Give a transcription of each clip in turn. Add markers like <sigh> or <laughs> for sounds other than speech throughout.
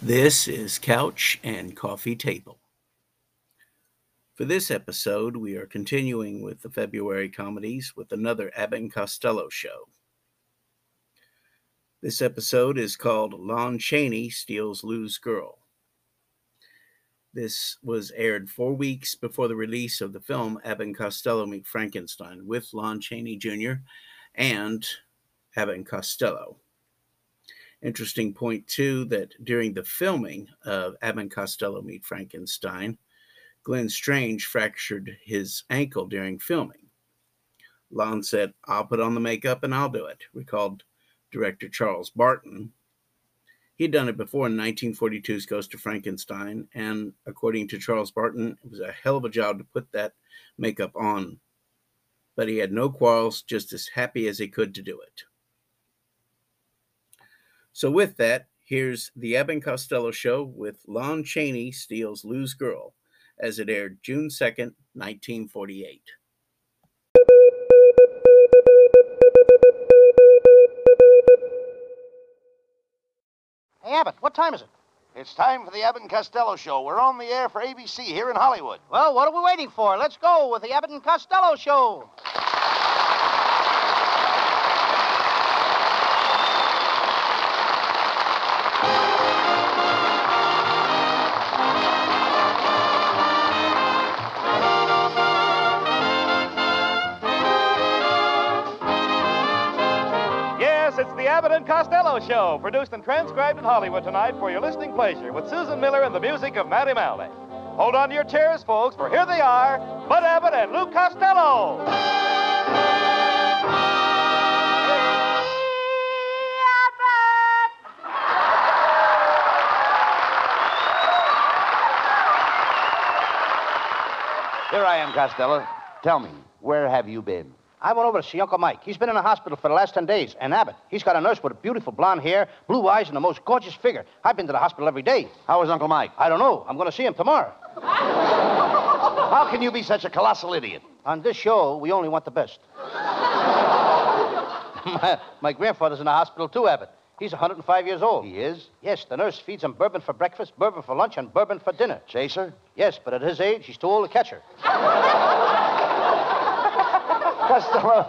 This is Couch and Coffee Table. For this episode, we are continuing with the February comedies with another Abbott Costello show. This episode is called Lon Chaney Steals Lou's Girl. This was aired four weeks before the release of the film Abbott Costello Meet Frankenstein with Lon Chaney Jr. and Abbott Costello. Interesting point, too, that during the filming of Abbott Costello Meet Frankenstein, Glenn Strange fractured his ankle during filming. Lon said, I'll put on the makeup and I'll do it, recalled director Charles Barton. He'd done it before in 1942's Ghost of Frankenstein, and according to Charles Barton, it was a hell of a job to put that makeup on. But he had no quarrels, just as happy as he could to do it. So, with that, here's the Abbott and Costello Show with Lon Chaney Steals Lou's Girl, as it aired June 2nd, 1948. Hey, Abbott, what time is it? It's time for the Abbott and Costello Show. We're on the air for ABC here in Hollywood. Well, what are we waiting for? Let's go with the Abbott and Costello Show. Costello Show, produced and transcribed in Hollywood tonight for your listening pleasure with Susan Miller and the music of Matty Malneck. Hold on to your chairs, folks, for here they are, Bud Abbott and Lou Costello. Here I am, Costello. Tell me, where have you been? I went over to see Uncle Mike. He's been in the hospital for the last 10 days. And Abbott, he's got a nurse with beautiful blonde hair, blue eyes, and the most gorgeous figure. I've been to the hospital every day. How is Uncle Mike? I don't know. I'm going to see him tomorrow. <laughs> How can you be such a colossal idiot? On this show, we only want the best. <laughs> my, my grandfather's in the hospital, too, Abbott. He's 105 years old. He is? Yes, the nurse feeds him bourbon for breakfast, bourbon for lunch, and bourbon for dinner. Chaser? Yes, but at his age, he's too old to catch her. <laughs> Costello,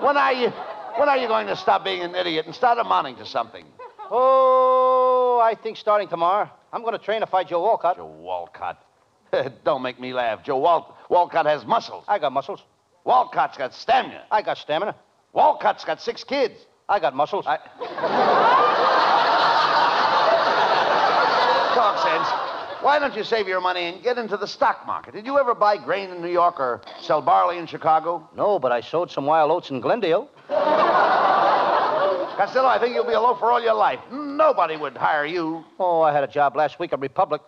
when are you when are you going to stop being an idiot and start amounting to something? Oh, I think starting tomorrow, I'm going to train to fight Joe Walcott. Joe Walcott. <laughs> Don't make me laugh. Joe Wal- Walcott has muscles. I got muscles. Walcott's got stamina. I got stamina. Walcott's got six kids. I got muscles. I... <laughs> Talk sense. Why don't you save your money and get into the stock market? Did you ever buy grain in New York or sell barley in Chicago? No, but I sowed some wild oats in Glendale. <laughs> Costello, I think you'll be a loaf for all your life. Nobody would hire you. Oh, I had a job last week at Republic,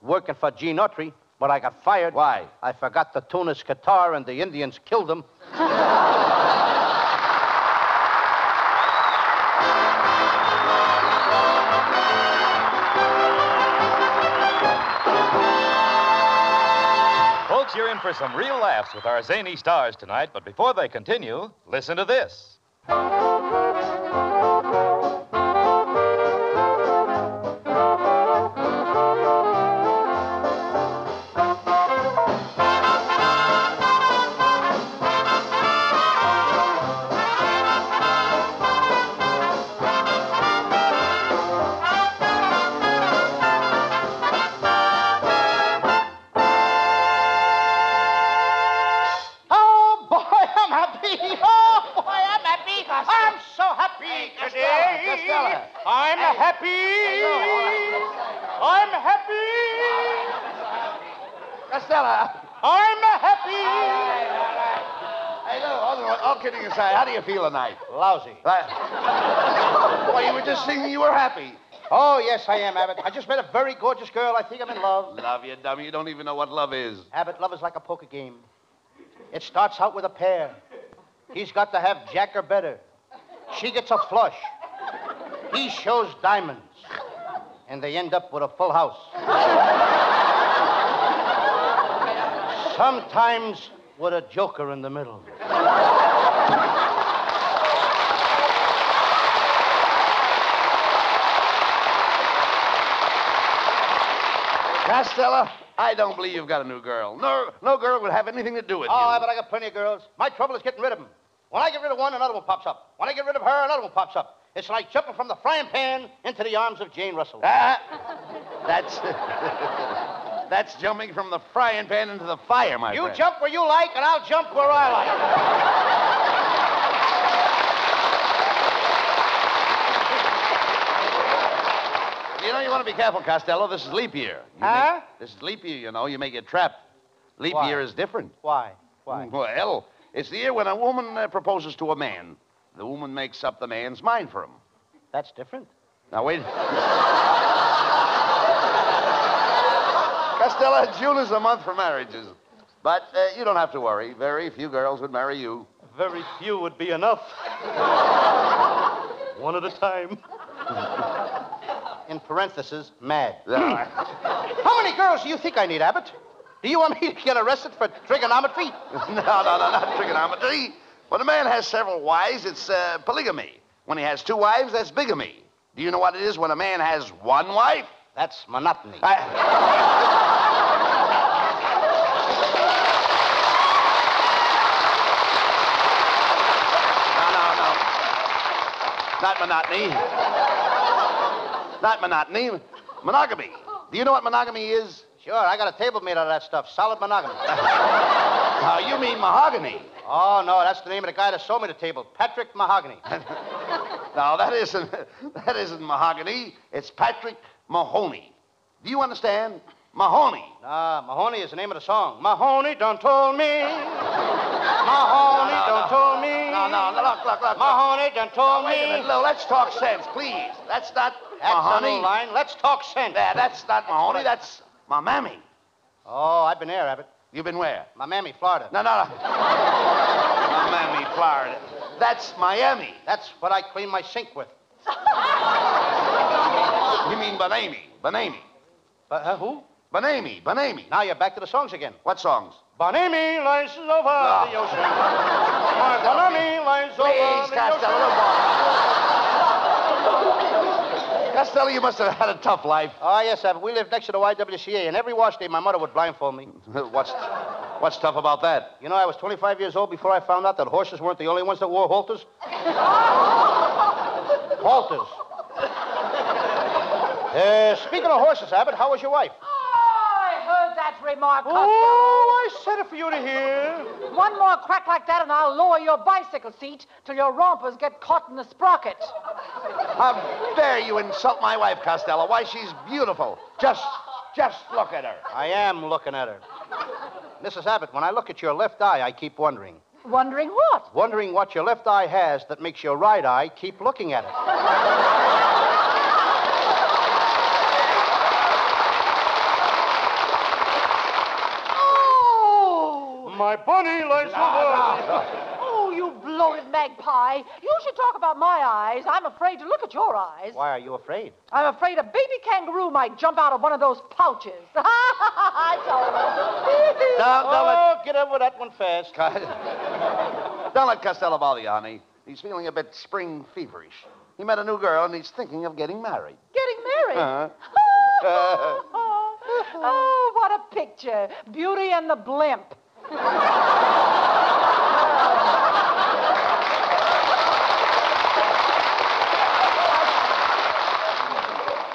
working for Gene Autry, but I got fired. Why? I forgot the tune his guitar, and the Indians killed him. <laughs> for some real laughs with our zany stars tonight, but before they continue, listen to this. You feel tonight? Lousy. Uh, Boy, you were just singing you were happy. Oh, yes, I am, Abbott. I just met a very gorgeous girl. I think I'm in love. Love you, dummy. You don't even know what love is. Abbott, love is like a poker game. It starts out with a pair. He's got to have jack or better. She gets a flush. He shows diamonds. And they end up with a full house. Sometimes with a joker in the middle. Costello, I don't believe you've got a new girl. No, no girl would have anything to do with you. Oh, you. but I got plenty of girls. My trouble is getting rid of them. When I get rid of one, another one pops up. When I get rid of her, another one pops up. It's like jumping from the frying pan into the arms of Jane Russell. Ah, that's <laughs> that's jumping from the frying pan into the fire, my you friend. You jump where you like, and I'll jump where I like. You know, you want to be careful, Costello. This is leap year. You Huh? may- this is leap year, you know. You may get trapped. Leap Why? year is different. Why? Why? Well, it's the year when a woman uh, proposes to a man. The woman makes up the man's mind for him. That's different. Now, wait. <laughs> Costello, June is a month for marriages. But uh, you don't have to worry. Very few girls would marry you. Very few would be enough. <laughs> One at a time. <laughs> In parentheses, mad. <laughs> How many girls do you think I need, Abbott? Do you want me to get arrested for trigonometry? <laughs> no, no, no, not trigonometry. When a man has several wives, it's uh, polygamy. When he has two wives, that's bigamy. Do you know what it is when a man has one wife? That's monotony. I... <laughs> No, no, no. Not monotony. Not monotony. Monogamy. Do you know what monogamy is? Sure, I got a table made out of that stuff. Solid monogamy. <laughs> Uh, you mean mahogany. oh, no, that's the name of the guy that sold me the table. Patrick Mahogany. <laughs> now, that isn't <laughs> that isn't mahogany. It's Patrick Mahoney. Do you understand? Mahoney. Ah, Mahoney is the name of the song. Mahoney done told me. <laughs> Mahoney done told me. No, no, no, look, look, look. Mahoney done told Wait a me. minute, Lou, let's talk sense, please. That's not That's Mahoney. line. Let's talk sense. There, that's not Mahoney. That's my mammy. Oh, I've been there, Abbott. You've been where? My mammy, Florida. No, no, no. my mammy, Florida. That's Miami. That's what I clean my sink with. <laughs> You mean Bon Ami? Banami. But, uh, who? Bon Ami. Banami. Now you're back to the songs again. What songs? Bonami lies over Ah. the ocean. My Bonami lies over Please, the Costello, ocean. <laughs> Costello, you must have had a tough life. Oh, yes, Abbott. We lived next to the YWCA, and every wash day my mother would blindfold me. <laughs> What's, what's tough about that? You know, I was 25 years old before I found out that horses weren't the only ones that wore halters. <laughs> halters. Uh, speaking of horses, Abbott, how was your wife? I heard that remark, Oh, I said it for you to hear. One more crack like that, and I'll lower your bicycle seat till your rompers get caught in the sprocket. How dare you insult my wife, Costello? Why, she's beautiful. Just, just look at her. I am looking at her. Mrs. Abbott, when I look at your left eye, I keep wondering. Wondering what? Wondering what your left eye has that makes your right eye keep looking at it. My bunny lies Oh, you bloated magpie. You should talk about my eyes. I'm afraid to look at your eyes. Why are you afraid? I'm afraid a baby kangaroo might jump out of one of those pouches. <laughs> I told you. Don't, don't Oh, get over that one fast. don't let Costello bother you, honey. He's feeling a bit spring feverish. He met a new girl and he's thinking of getting married. Getting married. Uh-huh. <laughs> oh, what a picture. Beauty and the blimp.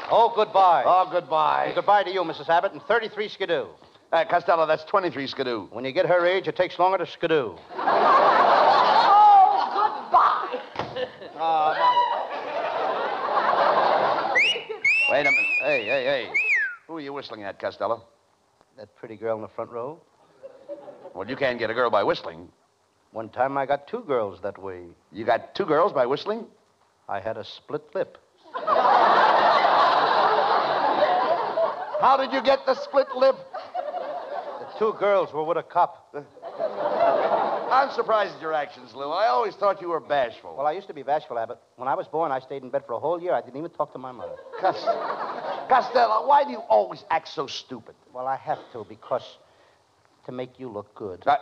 Oh, goodbye. Oh, goodbye. And goodbye to you, Mrs. Abbott, and 33 skidoo. Uh, Costello, that's 23 skidoo. When you get her age, it takes longer to skidoo. Oh, goodbye. <laughs> Wait a minute. Hey, hey, hey. Who are you whistling at, Costello? That pretty girl in the front row. Well, you can't get a girl by whistling. One time I got two girls that way. You got two girls by whistling? I had a split lip. How did you get the split lip? The two girls were with a cop. I'm surprised at your actions, Lou. I always thought you were bashful. Well, I used to be bashful, Abbott. When I was born, I stayed in bed for a whole year. I didn't even talk to my mother. Cos- Costello, why do you always act so stupid? Well, I have to because to make you look good. I-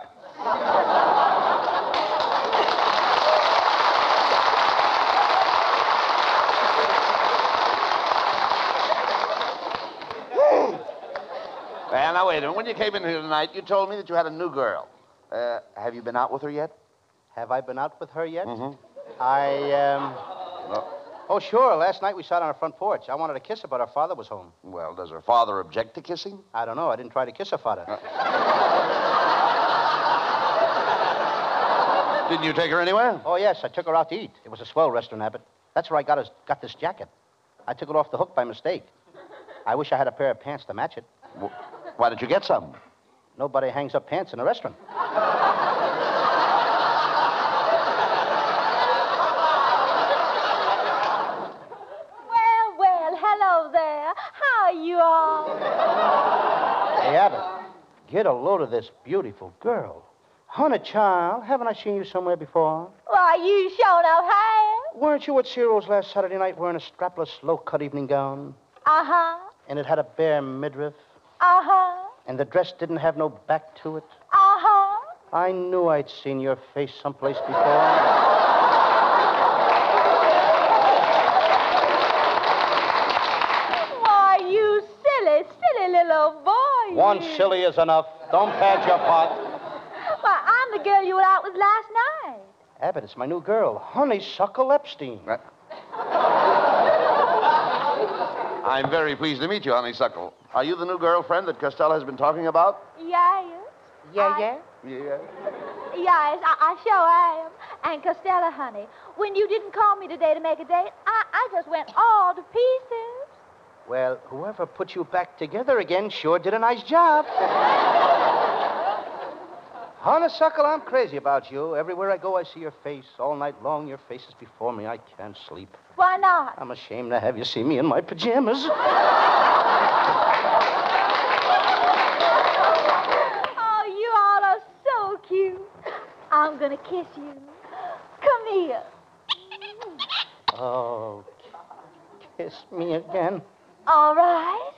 Well, now, wait a minute. When you came in here tonight, you told me that you had a new girl. Uh, have you been out with her yet? Have I been out with her yet? Mhm. I, um. No. Oh, sure. Last night we sat on our front porch. I wanted to kiss her, but her father was home. Well, does her father object to kissing? I don't know. I didn't try to kiss her father. Uh. Didn't you take her anywhere? Oh, yes. I took her out to eat. It was a swell restaurant, Abbott. That's where I got, his, got this jacket. I took it off the hook by mistake. I wish I had a pair of pants to match it. Wh- Why did you get some? Nobody hangs up pants in a restaurant. Well, well, hello there. How are you all? Hey, Abbott, get a load of this beautiful girl. Honey, child, haven't I seen you somewhere before? Why, you sure enough have. Weren't you at Ciro's last Saturday night wearing a strapless, low-cut evening gown? Uh-huh. And it had a bare midriff? Uh-huh. And the dress didn't have no back to it? Uh-huh. I knew I'd seen your face someplace before. Why, you silly, silly little boy. One you. silly is enough. Don't pad your pot. Why, I'm the girl you were out with last night. Abbott, it's my new girl, Honeysuckle Epstein. Uh, I'm very pleased to meet you, Honeysuckle. Are you the new girlfriend that Costello has been talking about? Yes. Yeah, I- yeah? Yeah. Yes, I, I sure am. And Costello, honey, when you didn't call me today to make a date, I, I just went all to pieces. Well, whoever put you back together again sure did a nice job. Honeysuckle, I'm crazy about you. Everywhere I go, I see your face. All night long, your face is before me. I can't sleep. Why not? I'm ashamed to have you see me in my pajamas. Oh, you all are so cute. I'm gonna kiss you. Come here. Oh, kiss me again. All right.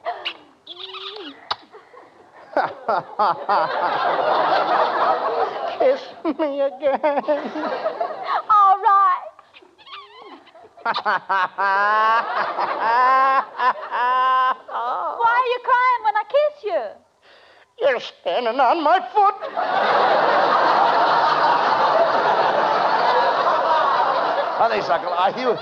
<laughs> Kiss me again. All right. Why are you crying when I kiss you? You're standing on my foot. Honeysuckle, are you.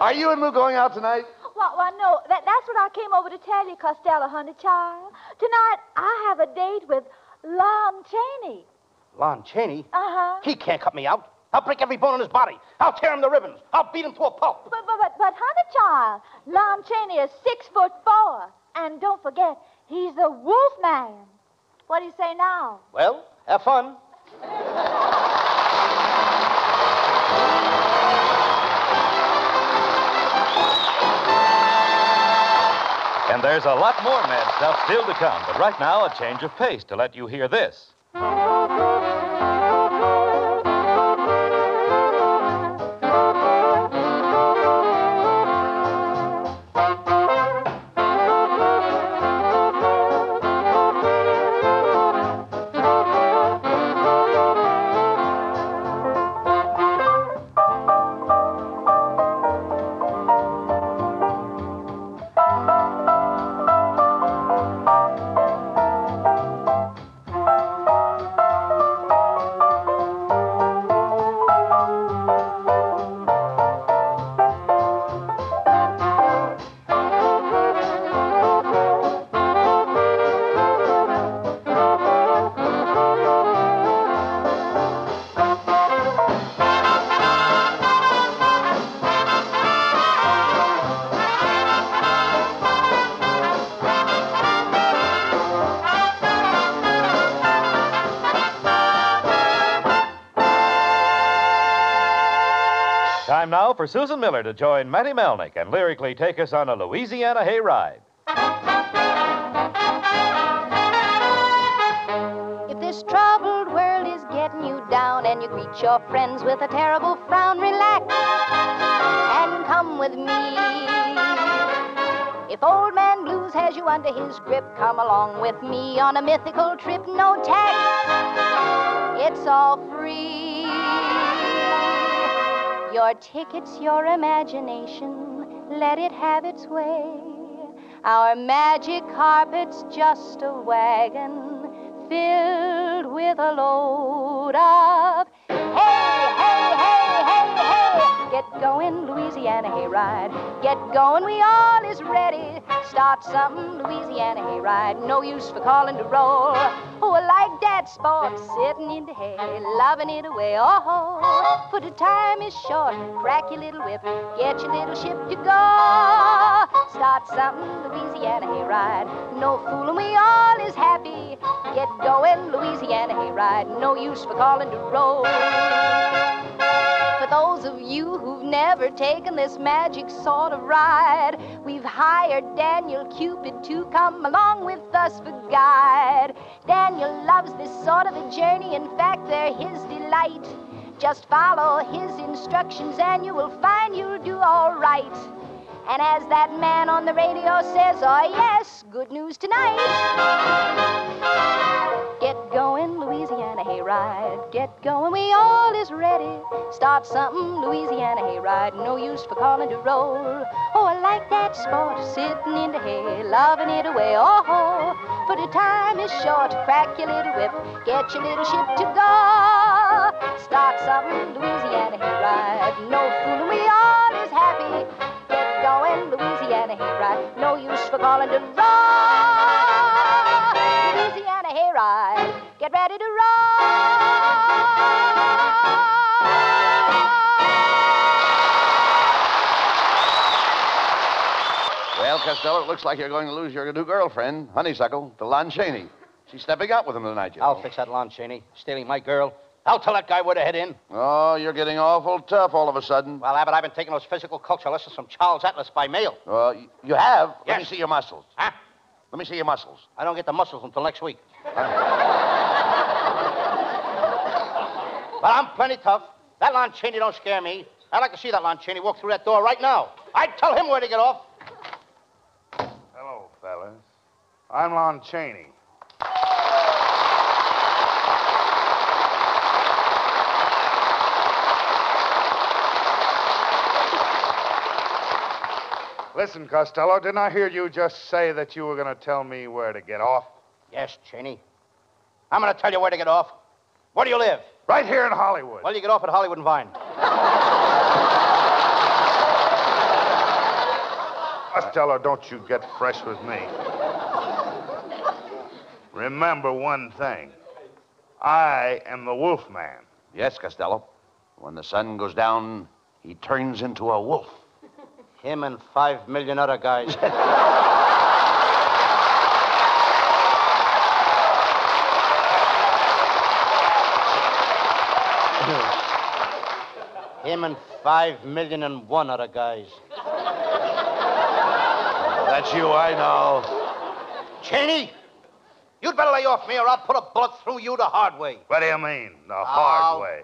Are you and Lou going out tonight? Well, well no, that, that's what I came over to tell you, Costello, honey child. Tonight, I have a date with Lon Chaney. Lon Chaney? Uh-huh. He can't cut me out. I'll break every bone in his body. I'll tear him to ribbons. I'll beat him to a pulp. But, but, but, but, honey child, Lon Chaney is six foot four. And don't forget, he's the wolf man. What do you say now? Well, have fun. <laughs> There's a lot more mad stuff still to come. But right now, a change of pace to let you hear this. For Susan Miller to join Matty Malneck and lyrically take us on a Louisiana hayride. If this troubled world is getting you down and you greet your friends with a terrible frown, relax and come with me. If Old Man Blues has you under his grip, come along with me on a mythical trip, no tax. It's all free. Your tickets, your imagination, let it have its way. Our magic carpet's just a wagon filled with a load of hey, Get going, Louisiana hayride. Get going, we all is ready. Start something, Louisiana hayride. No use for calling to roll. Oh, I like that sport, sitting in the hay, loving it away. Oh, for the time is short. Crack your little whip, get your little ship to go. Start something, Louisiana hayride. No fooling, we all is happy. Get going, Louisiana hayride. No use for calling to roll. Those of you who've never taken this magic sort of ride, we've hired Daniel Cupid to come along with us for guide. Daniel loves this sort of a journey, in fact, they're his delight. Just follow his instructions and you will find you'll do all right. And as that man on the radio says, oh yes, good news tonight. Get going, Louisiana hayride. Get going, we all is ready. Start something, Louisiana hayride. No use for calling to roll. Oh, I like that sport, sitting in the hay, loving it away. Oh, for the time is short. Crack your little whip, get your little ship to go. Start something, Louisiana hayride. No for calling to roll. Louisiana hayride. Get ready to Well, Costello, it looks like you're going to lose your new girlfriend, Honeysuckle, to Lon Chaney. She's stepping out with him tonight, you know. I'll fix that Lon Chaney, stealing my girl. I'll tell that guy where to head in. Oh, you're getting awful tough all of a sudden. Well, Abbott, I've been taking those physical culture lessons from Charles Atlas by mail. Uh, you have? Let me see your muscles. Huh? Let me see your muscles. I don't get the muscles until next week. <laughs> but I'm plenty tough. That Lon Chaney don't scare me. I'd like to see that Lon Chaney walk through that door right now. I'd tell him where to get off. Hello, fellas. I'm Lon Chaney. Listen, Costello, didn't I hear you just say that you were going to tell me where to get off? Yes, Chaney. I'm going to tell you where to get off. Where do you live? Right here in Hollywood. Well, you get off at Hollywood and Vine. Costello, don't you get fresh with me. Remember one thing. I am the wolf man. Yes, Costello. When the sun goes down, he turns into a wolf. Him and five million other guys. <laughs> Him and five million and one other guys. That's you, I know. Chaney, you'd better lay off me or I'll put a bullet through you the hard way. What do you mean, the hard Oh. way?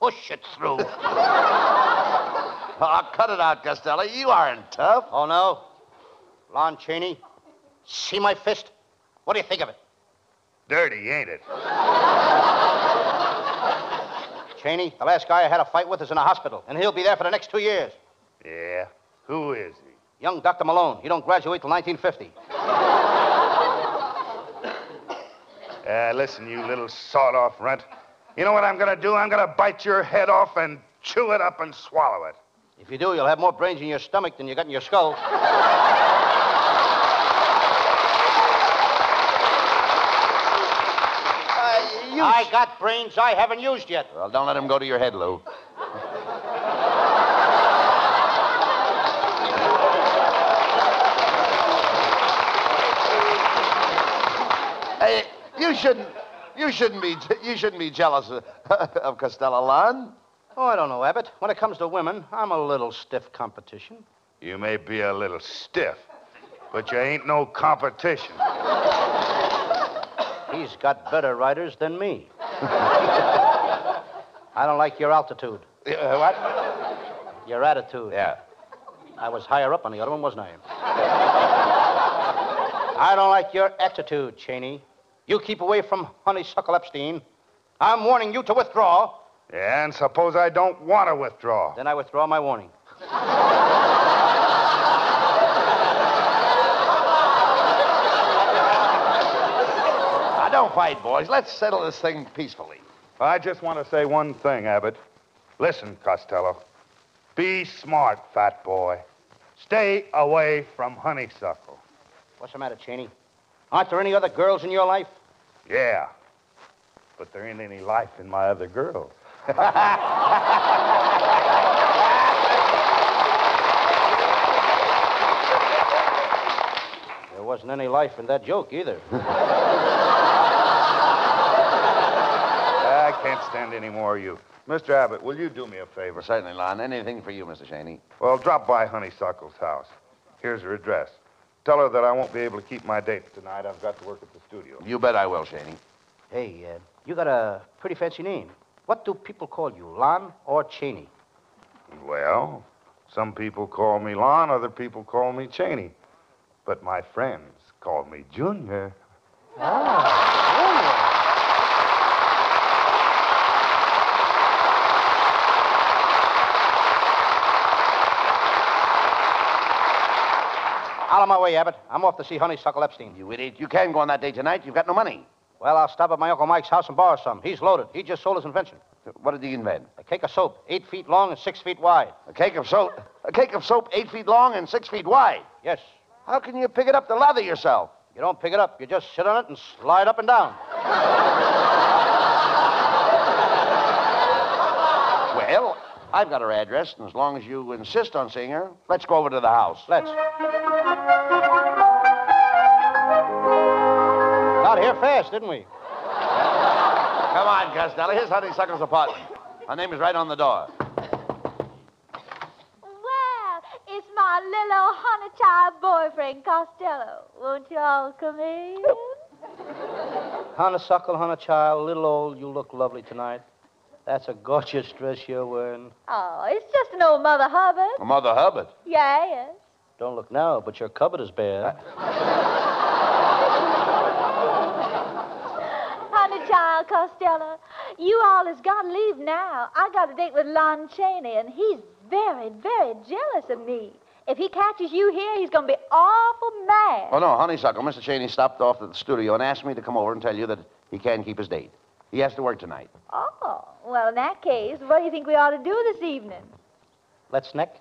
Push it through. <laughs> Oh, <laughs> cut it out, Costello. You aren't tough. oh, no? Lon Chaney, see my fist? What do you think of it? Dirty, ain't it? Chaney, the last guy I had a fight with is in a hospital, and he'll be there for the next two years. Yeah. Who is he? Young Dr. Malone. He don't graduate till 1950. Uh, listen, you little sawed-off runt. You know what I'm gonna do? I'm gonna bite your head off and chew it up and swallow it. If you do, you'll have more brains in your stomach than you got in your skull. Uh, I got brains I haven't used yet. Well, don't let them go to your head, Lou. hey, you shouldn't. You shouldn't be. You shouldn't be jealous of, <laughs> of Costello Lon. Oh, I don't know, Abbott. When it comes to women, I'm a little stiff competition. You may be a little stiff, but you ain't no competition. <laughs> He's got better riders than me. <laughs> I don't like your altitude. Uh, what? Your attitude. Yeah. I was higher up on the other one, wasn't I? <laughs> I don't like your attitude, Chaney. You keep away from Honeysuckle Epstein. I'm warning you to withdraw. Yeah, and suppose I don't want to withdraw. Then I withdraw my warning. now, don't fight, boys. Let's settle this thing peacefully. I just want to say one thing, Abbott. Listen, Costello. Be smart, fat boy. Stay away from honeysuckle. What's the matter, Chaney? Aren't there any other girls in your life? Yeah. But there ain't any life in my other girls. <laughs> There wasn't any life in that joke either. <laughs> I can't stand any more of you. Mr. Abbott, will you do me a favor? Certainly, Lon. Anything for you, Mr. Chaney. Well, drop by Honeysuckle's house. Here's her address. Tell her that I won't be able to keep my dates tonight. I've got to work at the studio. You bet I will, Chaney. Hey, uh, you got a pretty fancy name. What do people call you, Lon or Chaney? Well, some people call me Lon, other people call me Chaney. But my friends call me Junior. Ah, Out of my way, Abbott. I'm off to see Honeysuckle Epstein. You idiot. You can't go on that date tonight. You've got no money. Well, I'll stop at my Uncle Mike's house and borrow some. He's loaded. He just sold his invention. What did he invent? A cake of soap, eight feet long and six feet wide. A cake of soap. A cake of soap eight feet long and six feet wide. Yes. How can you pick it up to lather yourself? You don't pick it up. You just sit on it and slide up and down. Well, I've got her address, and as long as you insist on seeing her, let's go over to the house. Let's. Got here fast, didn't we? Come on, Costello. Here's Honeysuckle's apartment. Her name is right on the door. Well, it's my little honey child boyfriend, Costello. Won't you all come in? Honeysuckle, honey child, little old, you look lovely tonight. That's a gorgeous dress you're wearing. Oh, it's just an old Mother Hubbard. A mother Hubbard. Yeah, yes. Don't look now, but your cupboard is bare. Honey Costello, you all has got to leave now. I got a date with Lon Chaney, and he's very, very jealous of me. If he catches you here, he's going to be awful mad. Oh, no, Honeysuckle. Mr. Chaney stopped off at the studio and asked me to come over and tell you that he can't keep his date. He has to work tonight. Oh, well, in that case, what do you think we ought to do this evening? Let's neck.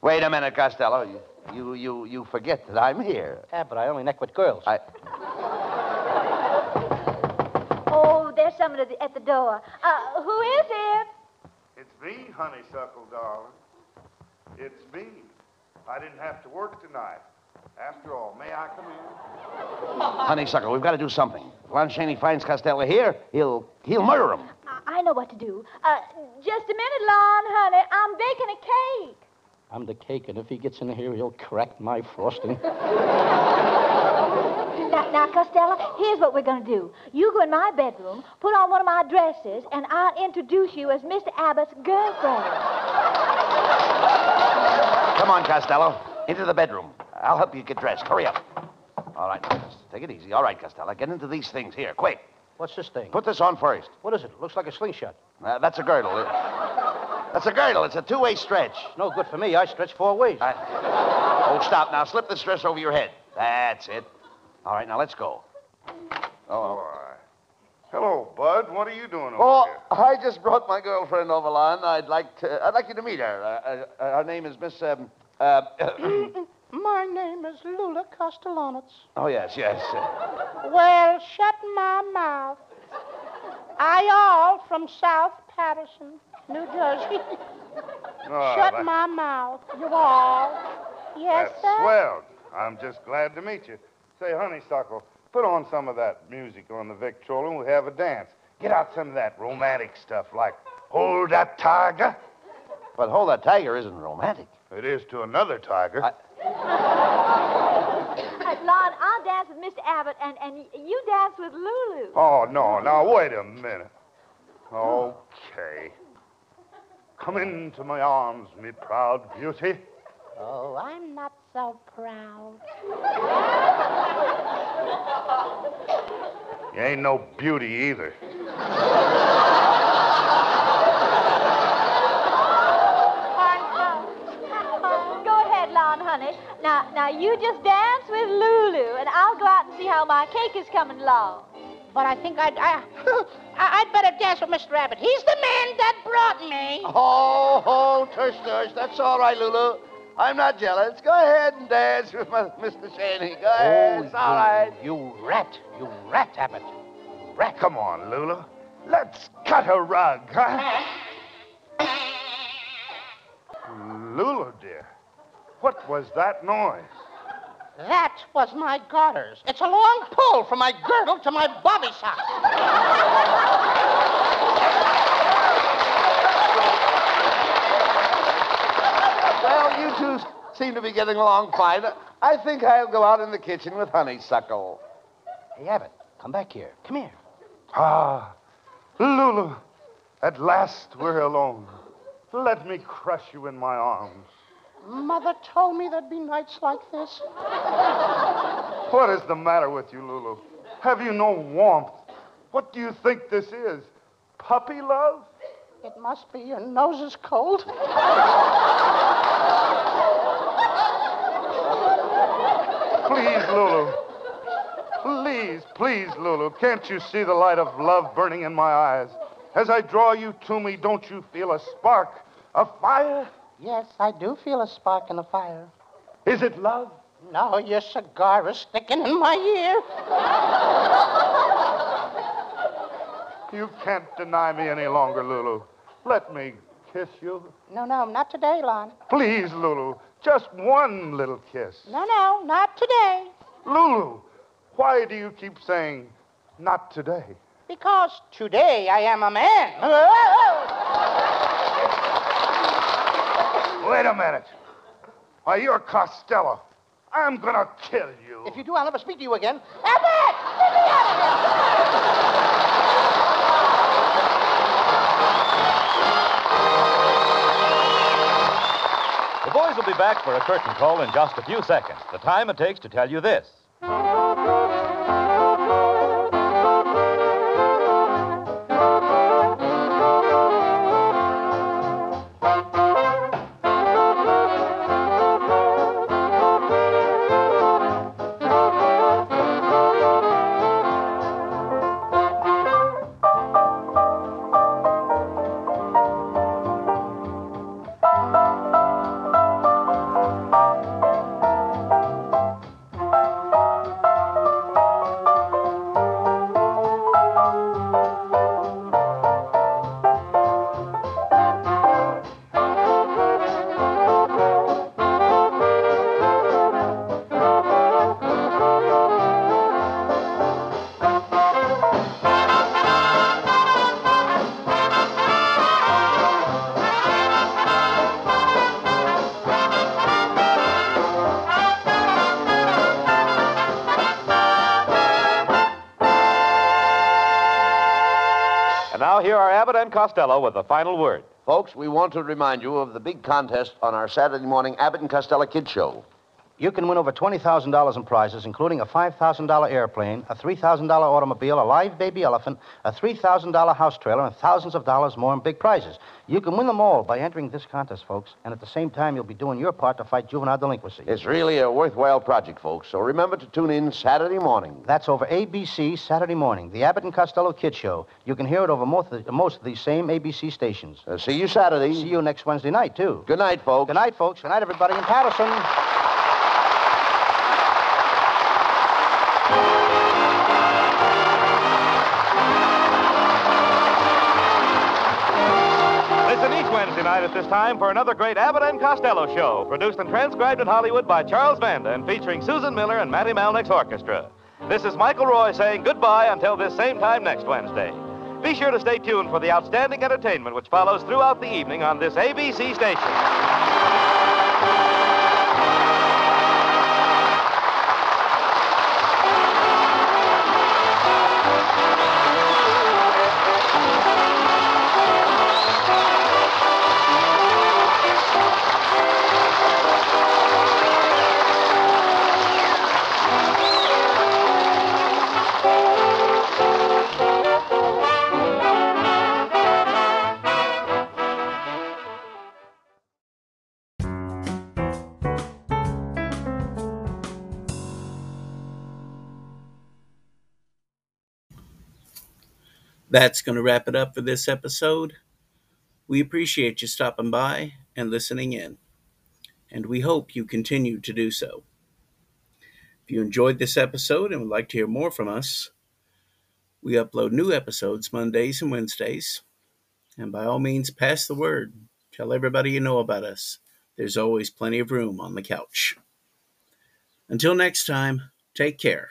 Wait a minute, Costello. You, you, you, you forget that I'm here. Yeah, but I only neck with girls. I. There's someone at the, at the door. Uh, who is it? It's me, Honeysuckle, darling. It's me. I didn't have to work tonight. After all, may I come in? Honeysuckle, we've got to do something. If Lon Chaney finds Costello here, he'll he'll murder him. I, I know what to do. Uh, just a minute, Lon, honey. I'm baking a cake. I'm the cake, and if he gets in here, he'll crack my frosting. <laughs> Now, now, Costello, here's what we're going to do. You go in my bedroom, put on one of my dresses, and I'll introduce you as Mr. Abbott's girlfriend. Come on, Costello. Into the bedroom. I'll help you get dressed. Hurry up. All right, now, take it easy. All right, Costello. Get into these things here, quick. What's this thing? Put this on first. What is it? Looks like a slingshot. Uh, that's a girdle. That's a girdle. It's a two-way stretch. No good for me. I stretch four ways. I- Oh, stop now. Slip this dress over your head. That's it. All right, now let's go. Oh, Why? Hello, Bud. What are you doing over oh here? Oh, I just brought my girlfriend over, Lon. I'd like to. I'd like you to meet her. Uh, uh, her name is Miss. Um, uh, <clears throat> My name is Lula Castellanets. oh yes, yes. Well, shut my mouth. I all from South Paterson, New Jersey. <laughs> Oh, shut that- my mouth. You all. Yes, That's sir. swell. I'm just glad to meet you. Say, Honeysuckle, put on some of that music on the Victrola and we'll have a dance. Get out some of that romantic stuff like Hold That Tiger. But hold that tiger isn't romantic. It is to another tiger. I- Lon, <laughs> I'll dance with Mr. Abbott, and, and you dance with Lulu. Oh, no. Now, wait a minute. Okay. Come into my arms, me proud beauty. Oh, I'm not so proud. You ain't no beauty either. Go ahead, Lon, honey. Now, now you just dance with Lulu, and I'll go out and see how my cake is coming along. but I think I'd, I, <laughs> I- I'd better dance with Mr. Rabbit. He's the man that brought me. Oh, oh, tush, tush. That's all right, Lulu. I'm not jealous. Go ahead and dance with my, <laughs> Mr. Shaney. Go oh, ahead. it's all right. You rat. You rat, Abbott. Rat. Come on, Lulu. Let's cut a rug, huh? <laughs> Lulu, dear, what was that noise? That was my garters. It's a long pull from my girdle to my bobby sock. Well, you two seem to be getting along fine. I think I'll go out in the kitchen with Honeysuckle. Hey, Abbott, come back here. Come here. Ah, Lulu, at last we're alone. Let me crush you in my arms. Mother told me there'd be nights like this. What is the matter with you, Lulu? Have you no warmth? What do you think this is? Puppy love? It must be your nose is cold. Please, Lulu. Please, please, Lulu. Can't you see the light of love burning in my eyes? As I draw you to me, don't you feel a spark, a fire? Yes, I do feel a spark in the fire. Is it love? No, your cigar is sticking in my ear. You can't deny me any longer, Lulu. Let me kiss you. No, no, not today, Lon. Please, Lulu. Just one little kiss. No, no, not today. Lulu, why do you keep saying, not today? Because today I am a man. <laughs> Wait a minute. Why, you're Costello. I'm gonna kill you. If you do, I'll never speak to you again. Abbott! Get me out of here! The boys will be back for a curtain call in just a few seconds. The time it takes to tell you this. Costello with the final word. Folks, we want to remind you of the big contest on our Saturday morning Abbott and Costello Kid Show. You can win over $20,000 in prizes, including a $5,000 airplane, a $3,000 automobile, a live baby elephant, a $3,000 house trailer, and thousands of dollars more in big prizes. You can win them all by entering this contest, folks, and at the same time, you'll be doing your part to fight juvenile delinquency. It's really a worthwhile project, folks, so remember to tune in Saturday morning. That's over ABC Saturday morning, the Abbott and Costello Kid Show. You can hear it over most of, the, most of these same ABC stations. Uh, see you Saturday. See you next Wednesday night, too. Good night, folks. Good night, folks. Good night, everybody in Paterson. Wednesday night at this time for another great Abbott and Costello show, produced and transcribed in Hollywood by Charles Vanda and featuring Susan Miller and Matty Malneck's orchestra. This is Michael Roy saying goodbye until this same time next Wednesday. Be sure to stay tuned for the outstanding entertainment which follows throughout the evening on this ABC station. That's going to wrap it up for this episode. We appreciate you stopping by and listening in, and we hope you continue to do so. If you enjoyed this episode and would like to hear more from us, we upload new episodes Mondays and Wednesdays. And by all means, pass the word. Tell everybody you know about us. There's always plenty of room on the couch. Until next time, take care.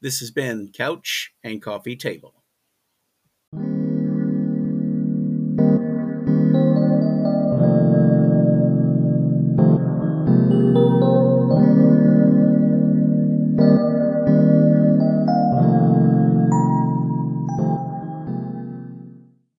This has been Couch and Coffee Table.